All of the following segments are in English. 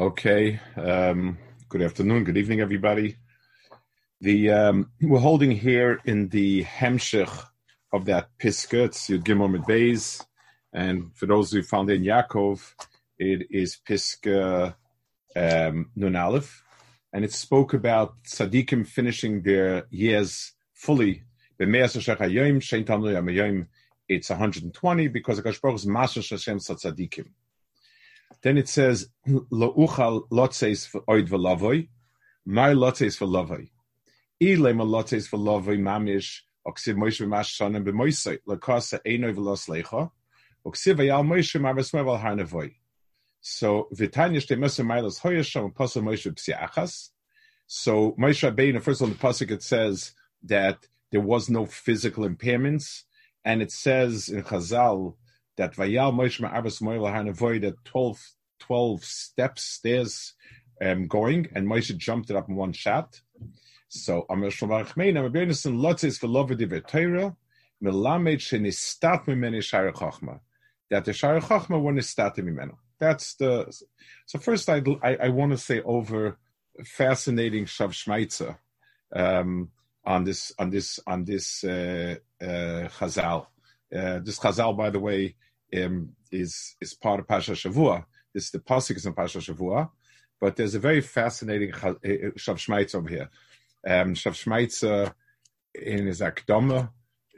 Okay. Um, good afternoon. Good evening, everybody. The um, we're holding here in the Hemshech of that Piska. It's Gimel Beis, and for those who found it in Yaakov, it is Piska um, Nun Aleph, and it spoke about tzaddikim finishing their years fully. It's 120 because the Baruch is Masha Hashem tzaddikim. Then it says Lo'uchal lotzeis oid v'lavoi, my lotzeis v'lavoi. Ile ma lotzeis v'lavoi mamish oksiv Moshe v'mash shanim b'moisei lakasa einoi v'los lecha oksiv v'yal Moshe ma'avesmei v'al harnevoi. So v'tanya shtei mesa mailas hoyasham pasal Moshe psiachas. So Moshe Rabbeinu, first all, the pasuk it says that there was no physical impairments, and it says in Chazal that Vayal Moshe Ma'avas Moila Hanavoy that 12, 12 steps, stairs um, going, and Moshe jumped it up in one shot. So Amir Shlomo Rachmein, Amir Bernison, Lotzis Velover Diver Torah, Melamed Shenistat Mimeni Shara Chachma. That the Shara Chachma were Nistat Mimenu. That's the. So first, I I, I want to say over fascinating Shav Shmaitzer um, on this on this on this uh, uh, Chazal. Uh, this Chazal, by the way, um, is is part of Pasha Shavua. This the pasuk is in Pasha Shavua, but there's a very fascinating uh, uh, Shav Shmaitz over here. Um, Shav Shmaitz in his Akdama,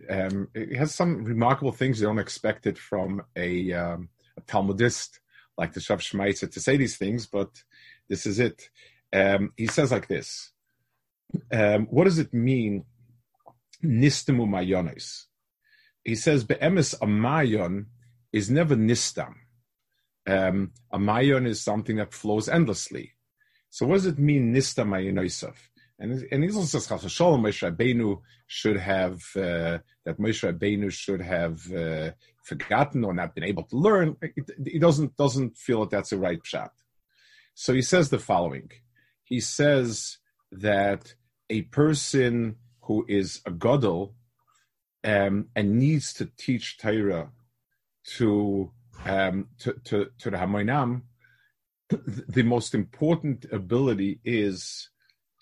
um, it has some remarkable things you don't expect it from a, um, a Talmudist like the Shav Shmaitz to say these things, but this is it. Um, he says like this. Um, what does it mean? Nistimu mayonis. He says be'emes amayon is never nistam. Um, a mayon is something that flows endlessly. So what does it mean nistam mayonosav? And and also says Chachasholom Moshe Rabbeinu should have uh, that Moshe Rabbeinu should have uh, forgotten or not been able to learn. He doesn't doesn't feel that that's a right shot. So he says the following. He says that a person who is a gadol um, and needs to teach Torah to um, to, to, to the Hamoinam, the most important ability is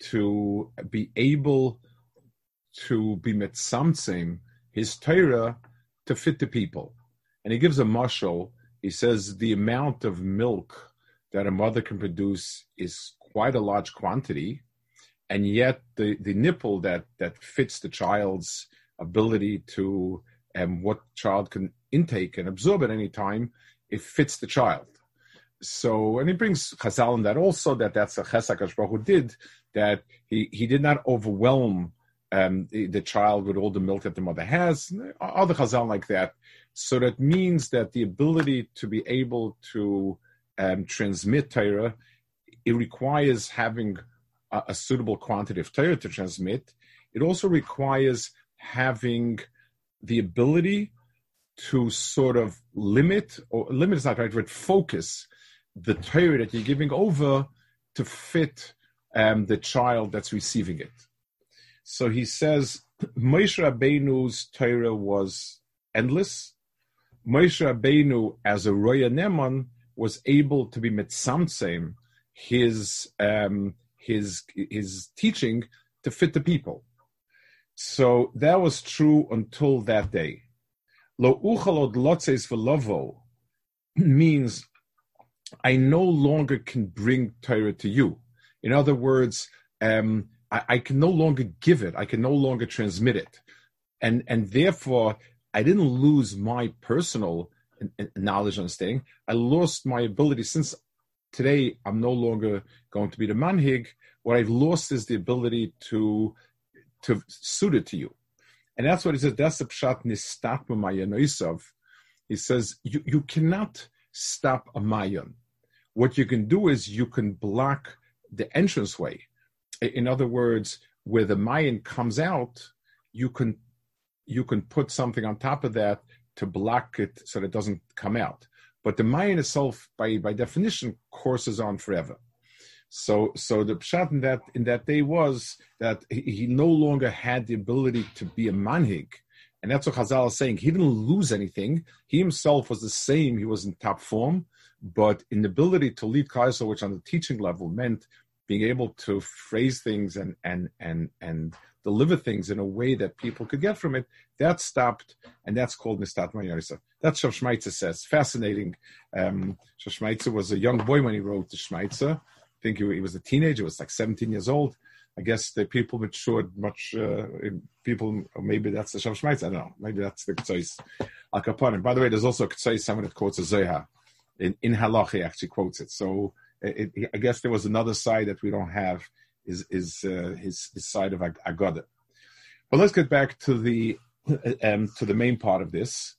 to be able to be mitzamtzim his Torah to fit the people. And he gives a mashal. He says the amount of milk that a mother can produce is quite a large quantity, and yet the, the nipple that, that fits the child's ability to and what child can intake and absorb at any time, it fits the child. So, and he brings Chazal in that also that that's a Chesak who did that he, he did not overwhelm um, the, the, child with all the milk that the mother has, other Chazal like that. So that means that the ability to be able to um, transmit Torah, it requires having a, a, suitable quantity of Torah to transmit. It also requires having the ability to sort of limit, or limit is not right, but focus the Torah that you're giving over to fit um, the child that's receiving it. So he says Moshe Rabbeinu's Torah was endless. Moshe Rabbeinu, as a Roya Neman, was able to be mitzamtzem his um, his his teaching to fit the people. So that was true until that day. Lo uchalod lotzes v'lovo means I no longer can bring Torah to you. In other words, um, I, I, can no longer give it. I can no longer transmit it, and and therefore I didn't lose my personal knowledge and understanding. I lost my ability since today I'm no longer going to be the manhig. What I've lost is the ability to to suit it to you. And that's what he says. That's the pshat nistak mayan He says you, you cannot stop a mayan. What you can do is you can block the entranceway. In other words, where the Mayan comes out, you can you can put something on top of that to block it so that it doesn't come out. But the Mayan itself, by by definition, courses on forever. So, so the pshat in that in that day was that he, he no longer had the ability to be a manhig, and that's what Chazal is saying. He didn't lose anything. He himself was the same. He was in top form, but in the ability to lead Kaiser, which on the teaching level meant being able to phrase things and and and and deliver things in a way that people could get from it, that stopped, and that's called Nistat Mayarisa. That's Shav Shmaitzer says. Fascinating. Um, was a young boy when he wrote the Shmaitzer think he, was a teenager, was like 17 years old. I guess the people matured much. Uh, people, maybe that's the Shav Shmaitz. I don't know. Maybe that's the Ketzois Al Kaponim. By the way, there's also a Ketzois someone that quotes a Zohar. In, in Halach, he actually quotes it. So it, it, I guess there was another side that we don't have is is uh, his, his side of Agada. But let's get back to the um, to the main part of this.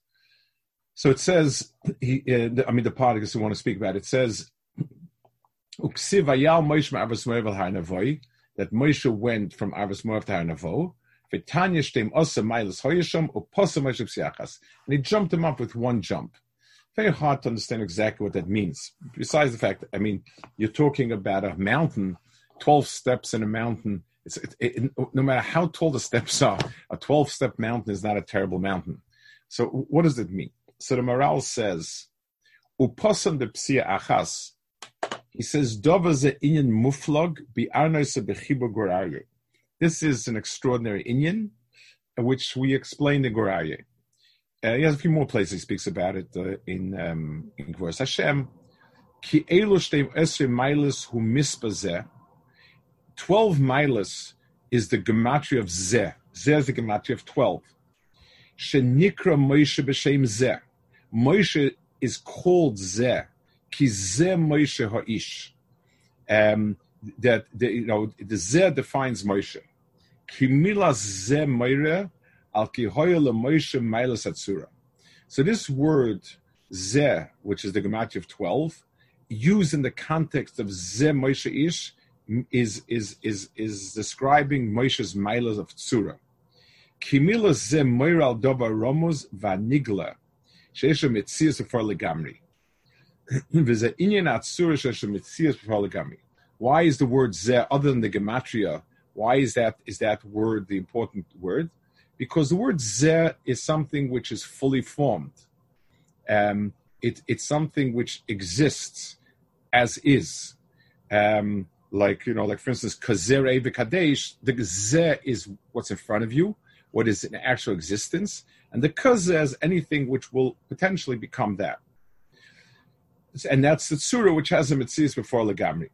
So it says, he, uh, I mean, the part I guess we want to speak about. It says Uksiv Ayal Moshe Avos Moav Harnavoy, that Moshe went from Avos Moav to Harnavo, And he jumped him up with one jump. Very hard to understand exactly what that means. Besides the fact, I mean, you're talking about a mountain, 12 steps in a mountain. It, it, no matter how tall the steps are, a 12 step mountain is not a terrible mountain. So, what does it mean? So, the Maharal says, Psia Achas, he says, inyan muflog This is an extraordinary inyan, which we explain in Gur Aryeh. Uh, he has a few more places he speaks about it uh, in um, in verse Hashem. Ki elu shteim esre milas hu mispazeh. Twelve milas is the gematria of zeh. Zeh is the gematria of twelve. Shenikra Moshe b'shem zeh. Moshe is called zeh ki Moshe ha'ish. Um, that the, you know the zeh defines Moshe. Ki mila zeh meire al ki Moshe meilas atzura. So this word zeh, which is the gematria of twelve, used in the context of zeh Moshe ish, is is is is describing Moshe's milas of tzura. Kimila zeh meire al doba romos vanigla. Sheisha mitzias for legamri. Why is the word zeh other than the gematria? Why is that? Is that word the important word? Because the word zeh is something which is fully formed. Um, it, it's something which exists as is. Um, like you know, like for instance, kazere v'kadesh. The zeh is what's in front of you, what is in actual existence, and the kazeh is anything which will potentially become that and that's the surah which has a mitzvah before legamri.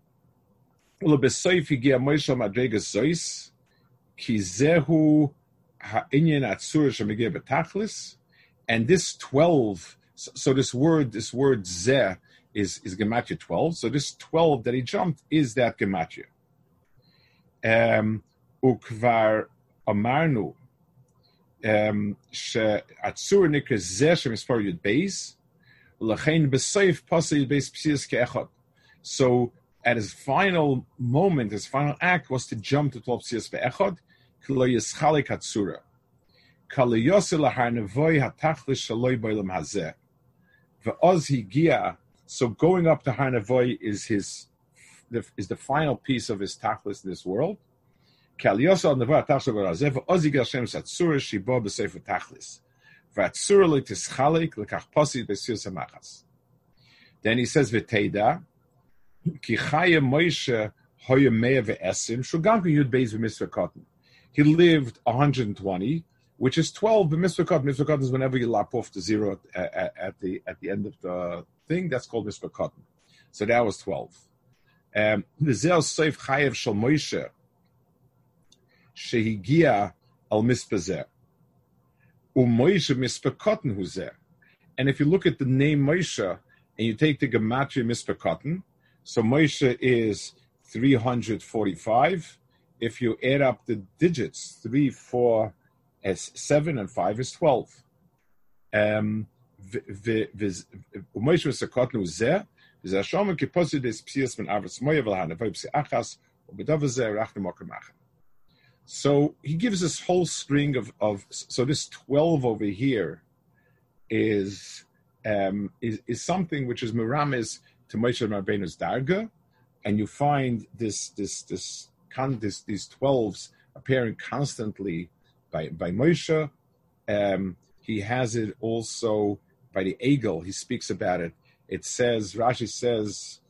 Ulebesoif higia Moshe madregas zois ki zehu ha'inyan atzur shemigia and this twelve. So, so, this word, this word zeh, is is gematria twelve. So this twelve that he jumped is that gematria. Um, ukvar amarnu um, she atzur nikra zeh shemispar yud beis. So at his final moment, his final act was to jump to 12 psias ve'echad, k'lo yischalik hatzura. K'lo yosel harnevoy hatachlis shaloi boilam hazeh. Ve'oz higia, so going up to Harnavoy is his is the final piece of his tachlis in this world. Then he says, V'teida, ki chaya Moshe hoya mea ve'esim, shugam yud beis v'misva cotton. He lived 120, which is 12 b'misva cotton. Misva cotton is whenever you lap off the zero at, at, at, the at the end of the thing. That's called misva cotton. So that was 12. Um, the zel seif chayev shal Moshe shehigia al mispazeh. And if you look at the name Moshe and you take the gematria mispakotten, so Moshe is 345. If you add up the digits, three, four, as seven and five is 12. Um, So he gives this whole string of, of so this 12 over here is um, is, is something which is Miramis to Moshe Rabbeinu's Darga, and you find this this this, con, this these 12s appearing constantly by by Moshe. Um, he has it also by the Egel. He speaks about it. It says Rashi says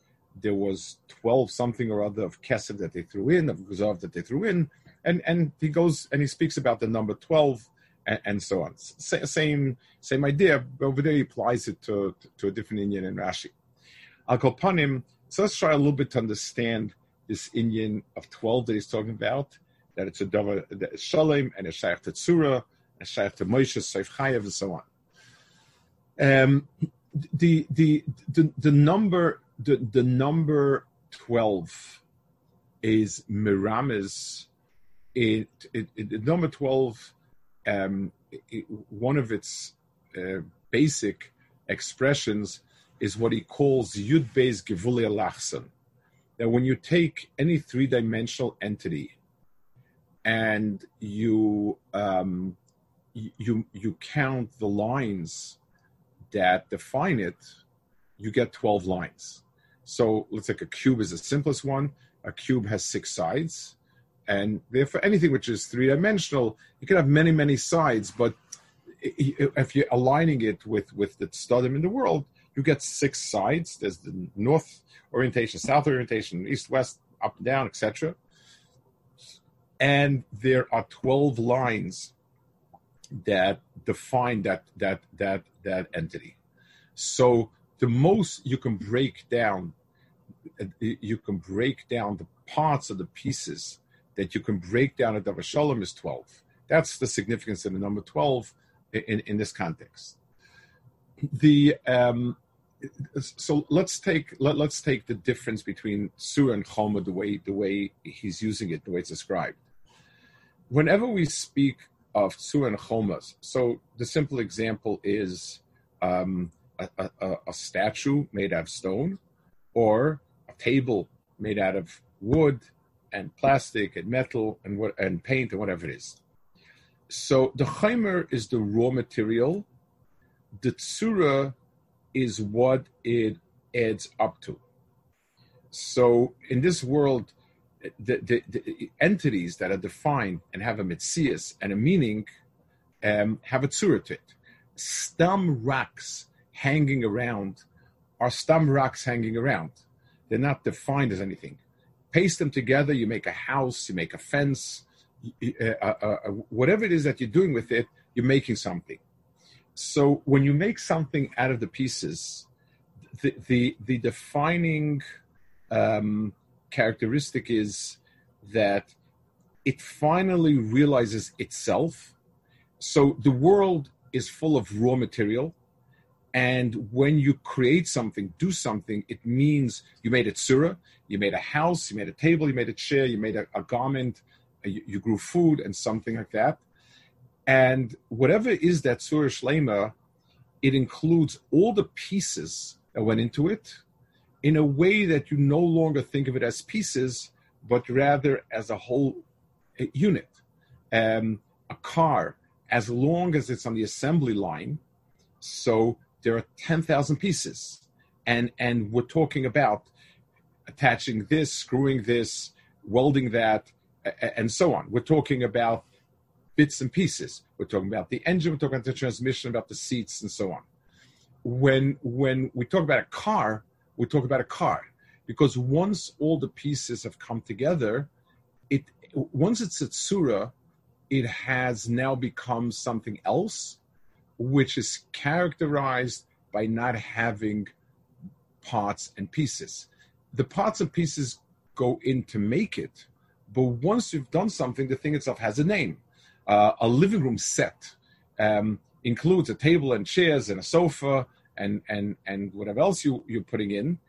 there was twelve something or other of kesef that they threw in, of guzav that they threw in, and and he goes and he speaks about the number twelve and, and so on. S- same same idea, but over there he applies it to to, to a different inyan in Rashi. I'll Al Kolpanim. So let's try a little bit to understand this inyan of twelve that he's talking about. That it's a davar shalem and a shaykh tetzura, a shaykh to Moshe, Seif Chayev, and so on. Um, the, the the the number the the number twelve is Miramis. It, it, it number twelve. Um, it, one of its uh, basic expressions is what he calls Yud Beis Gevuli Lachson. That when you take any three dimensional entity and you um, you you count the lines that define it, you get 12 lines. So let's take a cube is the simplest one. A cube has six sides. And therefore, anything which is three dimensional, you can have many, many sides. But if you're aligning it with, with the studim in the world, you get six sides. There's the north orientation, south orientation, east, west, up and down, etc. And there are 12 lines that define that that that that entity. So the most you can break down, you can break down the parts of the pieces that you can break down a Davar Shalom is twelve. That's the significance of the number twelve in, in this context. The um, so let's take let, us take the difference between Surah and Choma the way the way he's using it, the way it's described. Whenever we speak of Tzur and Chomas. So the simple example is um, a, a, a, statue made out of stone or a table made out of wood and plastic and metal and what and paint and whatever it is. So the chaimer is the raw material. The tsura is what it adds up to. So in this world, the, the, the, entities that are defined and have a mitzias and a meaning um, have a tzura to it. Stam rocks hanging around are stam rocks hanging around. They're not defined as anything. Paste them together, you make a house, you make a fence, uh, uh, uh, whatever it is that you're doing with it, you're making something. So when you make something out of the pieces, the the, the defining um, characteristic is that it finally realizes itself. So the world is full of raw material. And when you create something, do something, it means you made a tsura, you made a house, you made a table, you made a chair, you made a, a garment, you, you, grew food and something like that. And whatever is that tsura shlema, it includes all the pieces that went into it, in a way that you no longer think of it as pieces, but rather as a whole unit. Um, a car, as long as it's on the assembly line, so there are 10,000 pieces. And, and we're talking about attaching this, screwing this, welding that, and so on. We're talking about bits and pieces. We're talking about the engine, we're talking about the transmission, about the seats, and so on. When, when we talk about a car, we talk about a car because once all the pieces have come together, it once it's a tsura, it has now become something else, which is characterized by not having parts and pieces. The parts and pieces go in to make it, but once you've done something, the thing itself has a name. Uh, a living room set um, includes a table and chairs and a sofa and and and whatever else you you're putting in.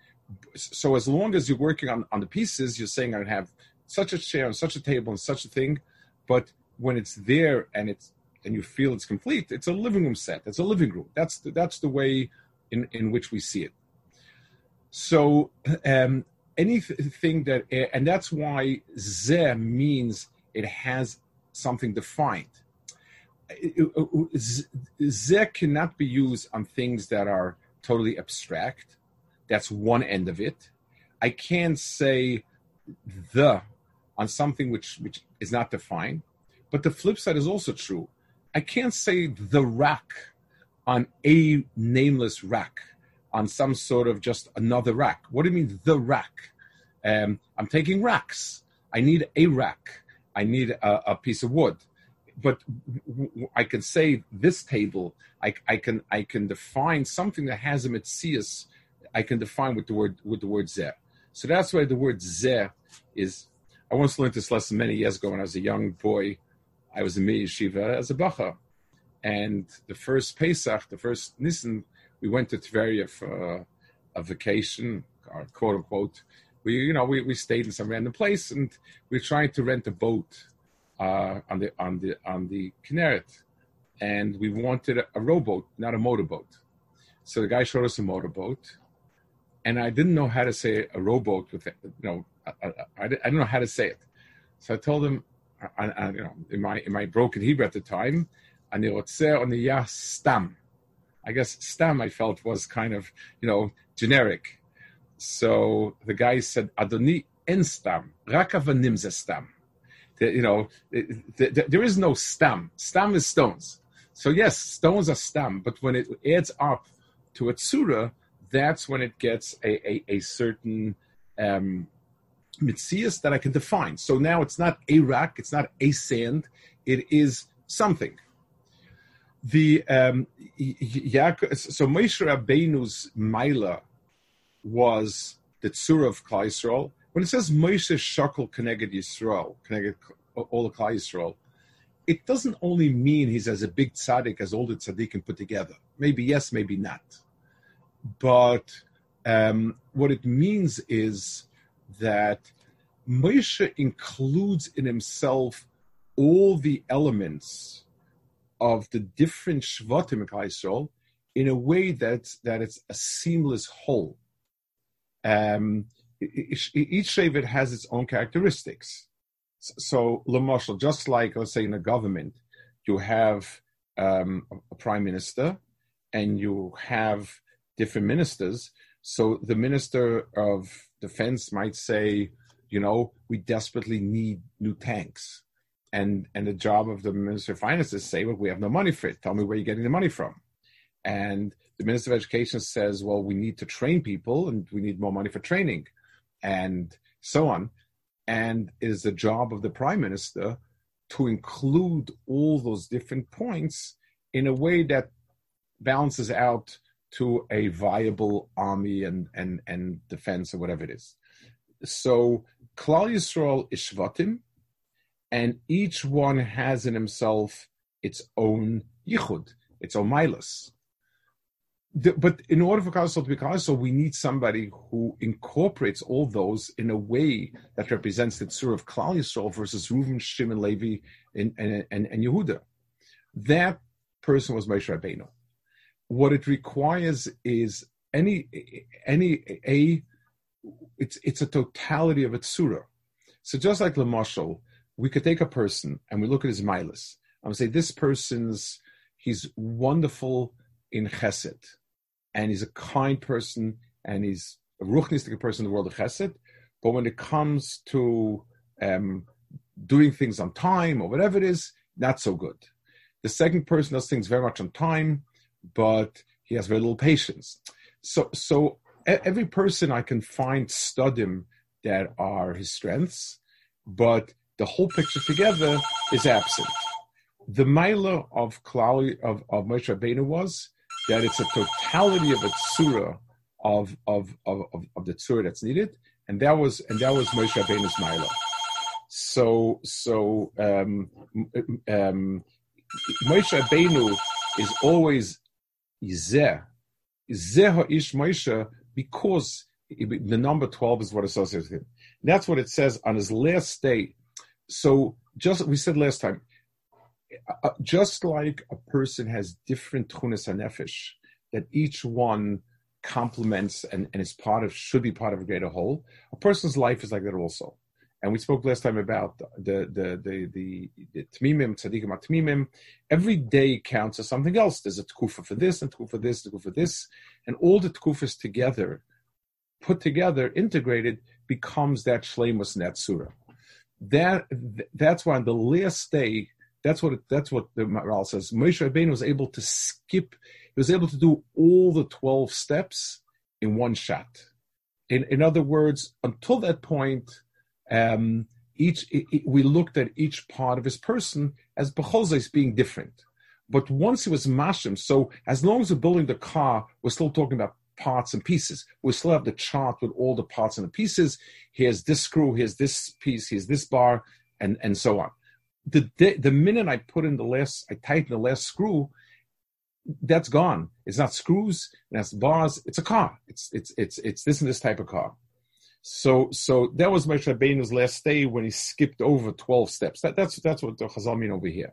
So as long as you're working on on the pieces, you're saying I have such a chair and such a table and such a thing. But when it's there and it's and you feel it's complete, it's a living room set. It's a living room. That's the, that's the way in in which we see it. So um, anything that, eh, and that's why ze means it has something defined. Eh, eh, ze cannot be used on things that are totally abstract. That's one end of it. I can't say the on something which which is not defined. But the flip side is also true. I can't say the rack on a nameless rack on some sort of just another rack. What do you mean the rack? Um, I'm taking racks. I need a rack. I need a, a piece of wood. But I can say this table. I, I, can I can define something that has a mitzias. I can define with the word with the word zeh. So that's why the word zeh is. I once learned this lesson many years ago when I was a young boy. I was in Mir Yeshiva as a bacha, and the first Pesach, the first Nissen, we went to Tveria for a vacation, or quote unquote. We, you know, we, we stayed in some random place, and we tried to rent a boat uh, on the on the on the Kinneret, and we wanted a, a rowboat, not a motorboat. So the guy showed us a motorboat, and I didn't know how to say a rowboat with, you know, I, I, I, didn't know how to say it. So I told him, I, you know, in my in my broken Hebrew at the time, on the stam. I guess stam I felt was kind of you know generic. So the guy said, Adoni en stam, rakavanim stam. You know, there is no stam. Stam is stones. So yes, stones are stam, but when it adds up to a tsura, that's when it gets a, a, a certain um, mitzias that I can define. So now it's not a rock, it's not a sand, it is something. The um, so Moshe Rabbeinu's Maila was the tzura of Klal Yisrael. When it says Moshe Shakal Keneged Yisrael, Keneged all the Klal Yisrael, it doesn't only mean he's as a big tzaddik as all the tzaddikim put together. Maybe yes, maybe not. But um, what it means is that Moshe includes in himself all the elements of the different Shvatim Yisrael in a way that that it's a seamless whole. Um, each, each Shevet has its own characteristics. So, Lamashal, just like let's say in a government, you have um, a prime minister and you have different ministers. So the minister of defense might say, you know, we desperately need new tanks. And and the job of the minister of finance is say, well, we have no money for it. Tell me where you're getting the money from. And the minister of education says, well, we need to train people and we need more money for training, and so on. And it is the job of the prime minister to include all those different points in a way that balances out to a viable army and, and, and defense or whatever it is. So Klal Yisrael is Shvatim, and each one has in himself its own yichud, its own milas. but in order for Klal Yisrael to be Klal Yisrael, we need somebody who incorporates all those in a way that represents the tzur of Klal Yisrael versus Reuven, Shimon, Levi, and, and, and, and Yehuda. That person was Moshe Rabbeinu what it requires is any any a it's it's a totality of its surah. So just like Lamashal, we could take a person and we look at his milas and say this person's he's wonderful in chesed and he's a kind person and he's a ruchnistic person in the world of chesed. But when it comes to um, doing things on time or whatever it is, not so good. The second person does things very much on time but he has very little patience. So, so every person I can find studim that are his strengths, but the whole picture together is absent. The Maila of Klali of, of Moshe Rabbeinu was that it's a totality of a tsura of, of, of, of, the tsura that's needed, and that was and that was Moshe Rabbeinu's Maila. So so um, um, Moshe Rabbeinu is always Zeh. Zeh ha'ish Moshe, because the number 12 is what associates with him. That's what it says on his last day. So just, we said last time, uh, just like a person has different tunis hanefesh, that each one complements and, and is part of should be part of a greater whole. A person's life is like that also. And we spoke last time about the the the the, the tmimim, tzaddikim tmimim. Every day counts as something else. There's a tkufa for this, and tkufa for this, tkufa for this, and all the tkufas together, put together, integrated, becomes that shlemus in that. That's why on the last day, that's what that's what the Maharal says. Moshe Rabbeinu was able to skip. He was able to do all the twelve steps in one shot. In in other words, until that point um, each it, we looked at each part of his person as becholzes being different. But once he was mashim, so as long as we're building the car, we're still talking about parts and pieces. We still have the chart with all the parts and the pieces. Here's this screw, here's this piece, here's this bar, and and so on. The the minute I put in the last, I tighten the last screw, that's gone. It's not screws, that's bars. It's a car. It's it's it's it's this and this type of car. So, so that was Moshe Rabbeinu's last day when he skipped over twelve steps. That, that's that's what the Chazal mean over here.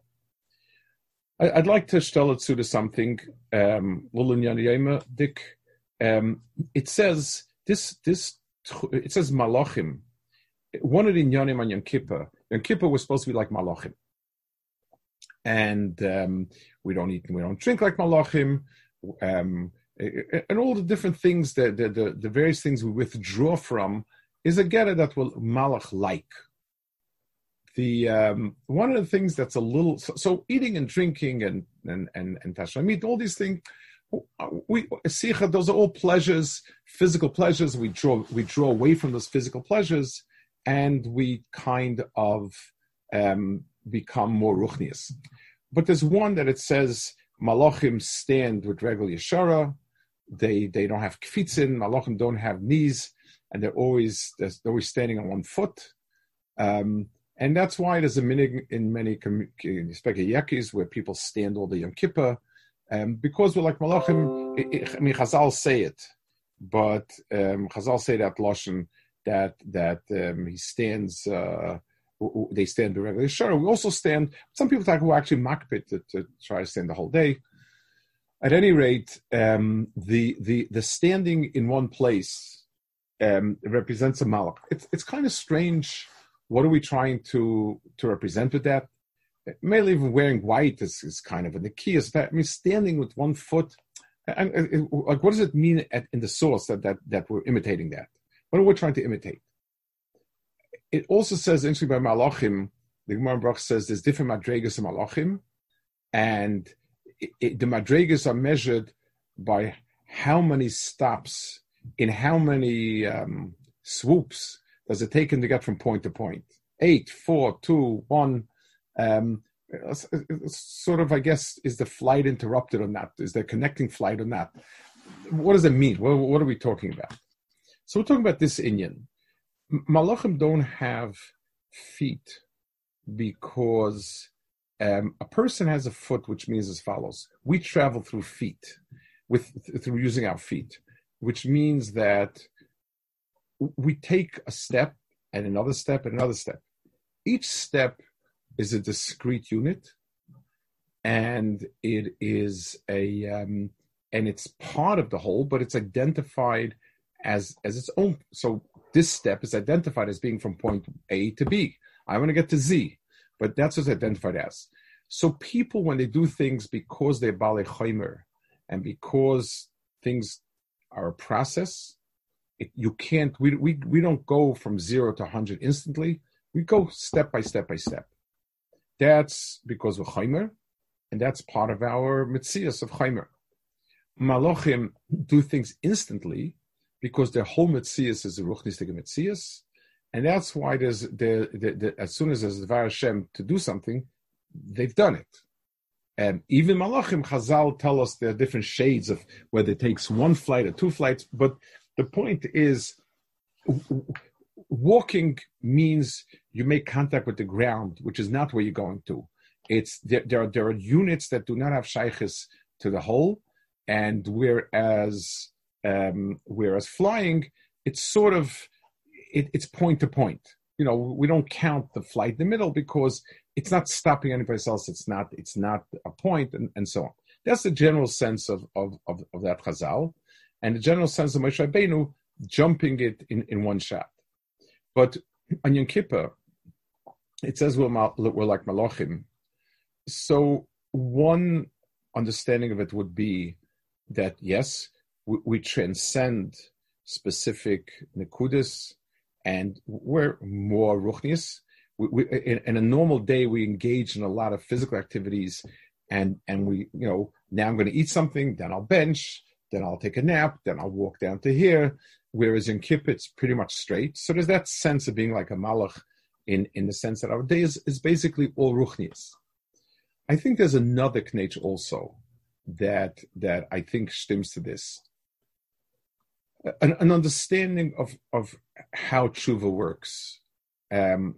I, would like to stell it to something. Um, Dick. Um, it says this this it says Malachim. One of the Inyanim on Yom Kippur. Yom Kippur was supposed to be like Malachim, and um, we don't eat and we don't drink like Malachim. Um, and all the different things, the, the, the, the, various things we withdraw from, is a geta that will malach like. The um, one of the things that's a little so, so eating and drinking and and and and tashlamit, all these things, we sicha, those are all pleasures, physical pleasures. We draw we draw away from those physical pleasures, and we kind of um, become more ruchnias. But there's one that it says malachim stand with regular yeshara, they they don't have kfitzin. Malachim don't have knees, and they're always they're always standing on one foot. Um, and that's why there's a minig in many especially yakis where people stand all the Yom Kippur, um, because we're like malachim. I mean, Chazal say it, but um, Chazal say that lashon that that um, he stands. Uh, they stand the regular. Sure, we also stand. Some people talk who actually makbit to, to try to stand the whole day. At any rate, um, the the the standing in one place um, represents a malach. It's it's kind of strange. What are we trying to to represent with that? Mainly, even wearing white is, is kind of a nikias. I mean, standing with one foot. And, and, like, what does it mean at, in the source that, that that we're imitating that? What are we trying to imitate? It also says, interestingly, by Malachim, the Gemara Baruch says there's different madregas of Malachim, and it, the madrigas are measured by how many stops in how many um, swoops does it take him to get from point to point? Eight, four, two, one. Um, sort of, I guess, is the flight interrupted or not? Is there connecting flight or not? What does it mean? What, what are we talking about? So we're talking about this inyan. Malachim don't have feet because um, a person has a foot, which means as follows: we travel through feet, with through using our feet, which means that we take a step and another step and another step. Each step is a discrete unit, and it is a um, and it's part of the whole, but it's identified as as its own. So this step is identified as being from point A to B. I want to get to Z but that's what's identified as. So people, when they do things because they're Bale Chaimer and because things are a process, it, you can't, we, we, we don't go from zero to 100 instantly. We go step by step by step. That's because of Chaimer, and that's part of our Mitzias of Chaimer. Malochim do things instantly because their whole Mitzias is a Ruchnistic Mitzias, and that's why there's the, the, the, as soon as there's Dvar Hashem to do something, they've done it. And even Malachim Chazal tell us there are different shades of whether it takes one flight or two flights. But the point is, walking means you make contact with the ground, which is not where you're going to. It's there. There are, there are units that do not have shaykhs to the whole, and whereas um, whereas flying, it's sort of it, it's point to point. You know, we don't count the flight in the middle because it's not stopping anybody else. It's not. It's not a point, and, and so on. That's the general sense of of of, of that chazal. and the general sense of Moshe Rabbeinu jumping it in, in one shot. But on Yom Kippur, it says we're, we're like Malachim. So one understanding of it would be that yes, we, we transcend specific nekudas, and we're more ruchnius. We, we, in, in, a normal day, we engage in a lot of physical activities, and and we, you know, now I'm going to eat something, then I'll bench, then I'll take a nap, then I'll walk down to here. Whereas in Kippur, it's pretty much straight. So there's that sense of being like a malach in, in the sense that our day is, is basically all ruchnias. I think there's another knech also that that I think stems to this. An, an understanding of of how tshuva works, um,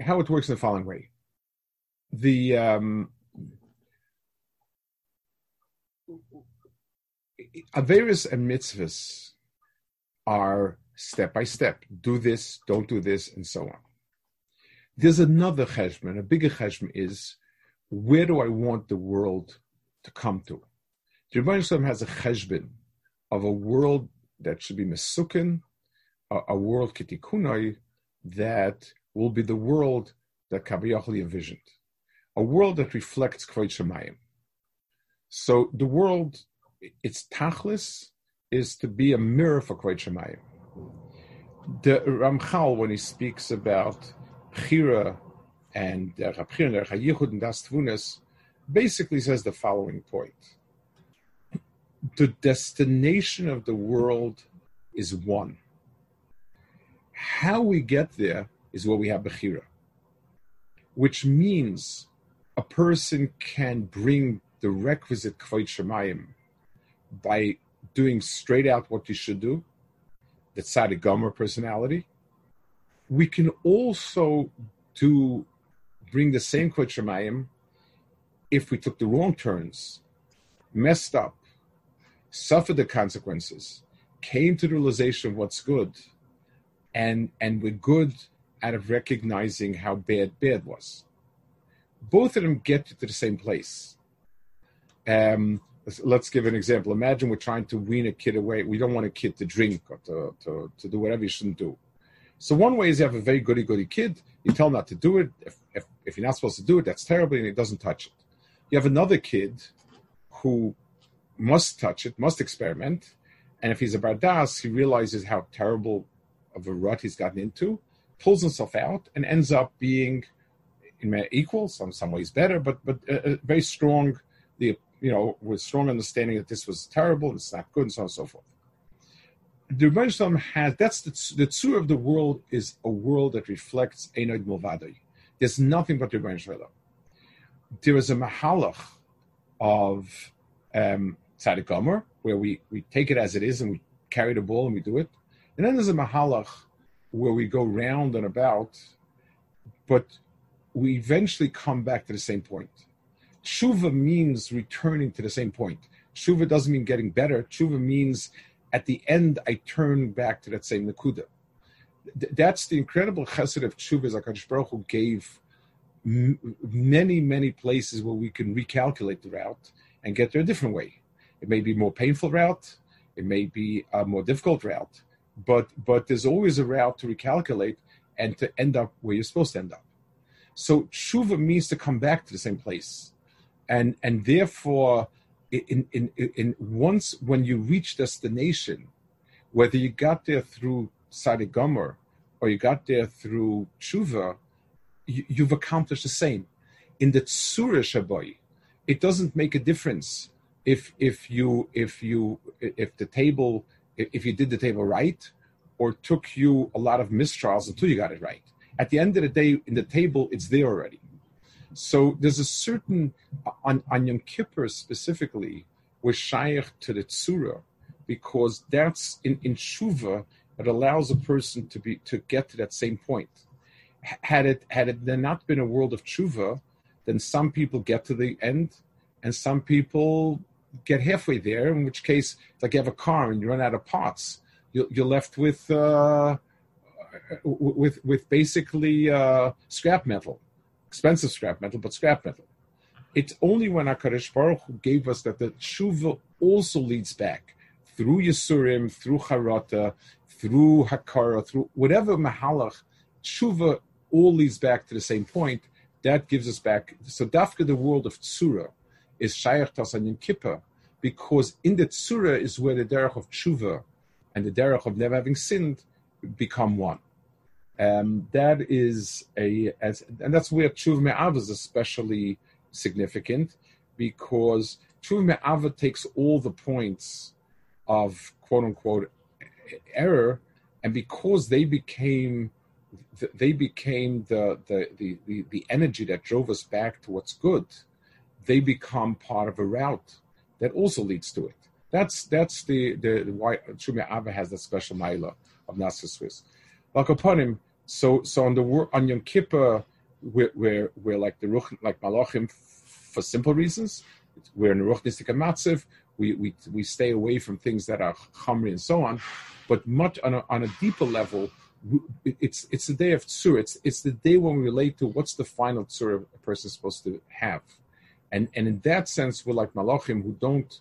how it works in the following way. The um, Averis and mitzvahs are step by step. Do this, don't do this, and so on. There's another cheshbon, a bigger cheshbon is where do I want the world to come to? The Rebbeinu has a cheshbon of a world that should be mesukin, a, a world kitikunai that will be the world that Kabiyachli envisioned, a world that reflects Kvod Shemayim. So the world, its tachlis, is to be a mirror for Kvod Shemayim. The Ramchal, when he speaks about uh, Chira and Rabchir and and Das basically says the following point. The destination of the world is one. How we get there is what we have Bechira, which means a person can bring the requisite Kvod Shemayim by doing straight out what you should do, the tzaddik gomer personality. We can also do bring the same Kvod Shemayim if we took the wrong turns, messed up, suffered the consequences, came to the realization of what's good, and and we're good out of recognizing how bad bad was. Both of them get to the same place. Um, let's give an example. Imagine we're trying to wean a kid away. We don't want a kid to drink or to, to, to do whatever he shouldn't do. So one way is you have a very goody goody kid. You tell him not to do it. If, if, if you're not supposed to do it, that's terrible, and he doesn't touch it. You have another kid who must touch it, must experiment, and if he's a bardas, he realizes how terrible of a rut he's gotten into, pulls himself out, and ends up being in equal, some some ways better, but but a, a very strong the you know, with strong understanding that this was terrible and it's not good and so on and so forth. The Rebbeinu has that's the the tzur of the world is a world that reflects Einoid Mulvadai. There's nothing but the Rebbeinu There is a mahalach of um, Tzadik Gomer, where we, we take it as it is and we carry the ball and we do it. And then there's a mahalach where we go round and about, but we eventually come back to the same point. Tshuva means returning to the same point. Tshuva doesn't mean getting better. Tshuva means at the end I turn back to that same nakuda. Th- that's the incredible chesed of tshuva HaKadosh Baruch Hu gave many many places where we can recalculate the route and get there a different way. It may be a more painful route. It may be a more difficult route, but but there's always a route to recalculate and to end up where you're supposed to end up. So tshuva means to come back to the same place and and therefore in, in, in once when you reach destination, whether you got there through Tzadik Gomer or you got there through Tshuva, you, have accomplished the same. In the Tsura Shaboy, it doesn't make a difference if if you if you if the table if you did the table right or took you a lot of mistrials until you got it right. At the end of the day, in the table, it's there already. So there's a certain on on Yom Kippur specifically, we're shaykh to the tzura because that's in in shuva it allows a person to be to get to that same point. Had it had it there not been a world of tshuva, then some people get to the end, and some people get halfway there. In which case, it's like you have a car and you run out of parts, you're, left with uh, with with basically uh, scrap metal expensive scrap metal, but scrap metal. It's only when HaKadosh Baruch Hu gave us that the tshuva also leads back. through Yisurim, through Charata, through Hakara, through whatever Mahalach, Tshuva all leads back to the same point. That gives us back. So Dafka, the world of Tsura, is Shayach Tasan Yom Kippur, because in the Tsura is where the derech of Tshuva and the derech of never having sinned become one. Um, that is a, as, and that's where Tshuva Me'av is especially significant, because Tshuva Me'av takes all the points of quote unquote error, and because they became they became the, the, the, the, the energy that drove us back to what's good, they become part of a route that also leads to it. That's that's the the, the why Tshuva Me'av has that special maila of Nasser Swiss. Like upon him, so so on the on Yom Kippur, we're, we're, we're like the Ruch, like Malachim for simple reasons. We're in the Ruchnistic Matziv. We, we we stay away from things that are chamri and so on. But much on a, on a deeper level, it's it's the day of tzur. It's it's the day when we relate to what's the final tzur a person is supposed to have, and and in that sense, we're like malachim who don't.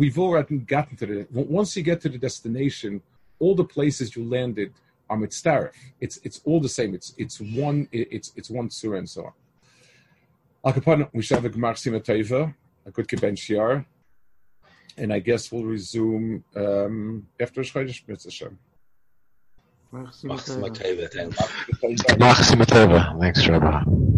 We've already gotten to the. Once you get to the destination, all the places you landed are mitzdarif. It's it's all the same. It's it's one. It's it's one tzur and so on. Al Kapon, we should have a Gemar Simatova, a good Kibben Shiar, and I guess we'll resume um, after Chodesh Mitzvah. Machsim Thanks, Rabbi.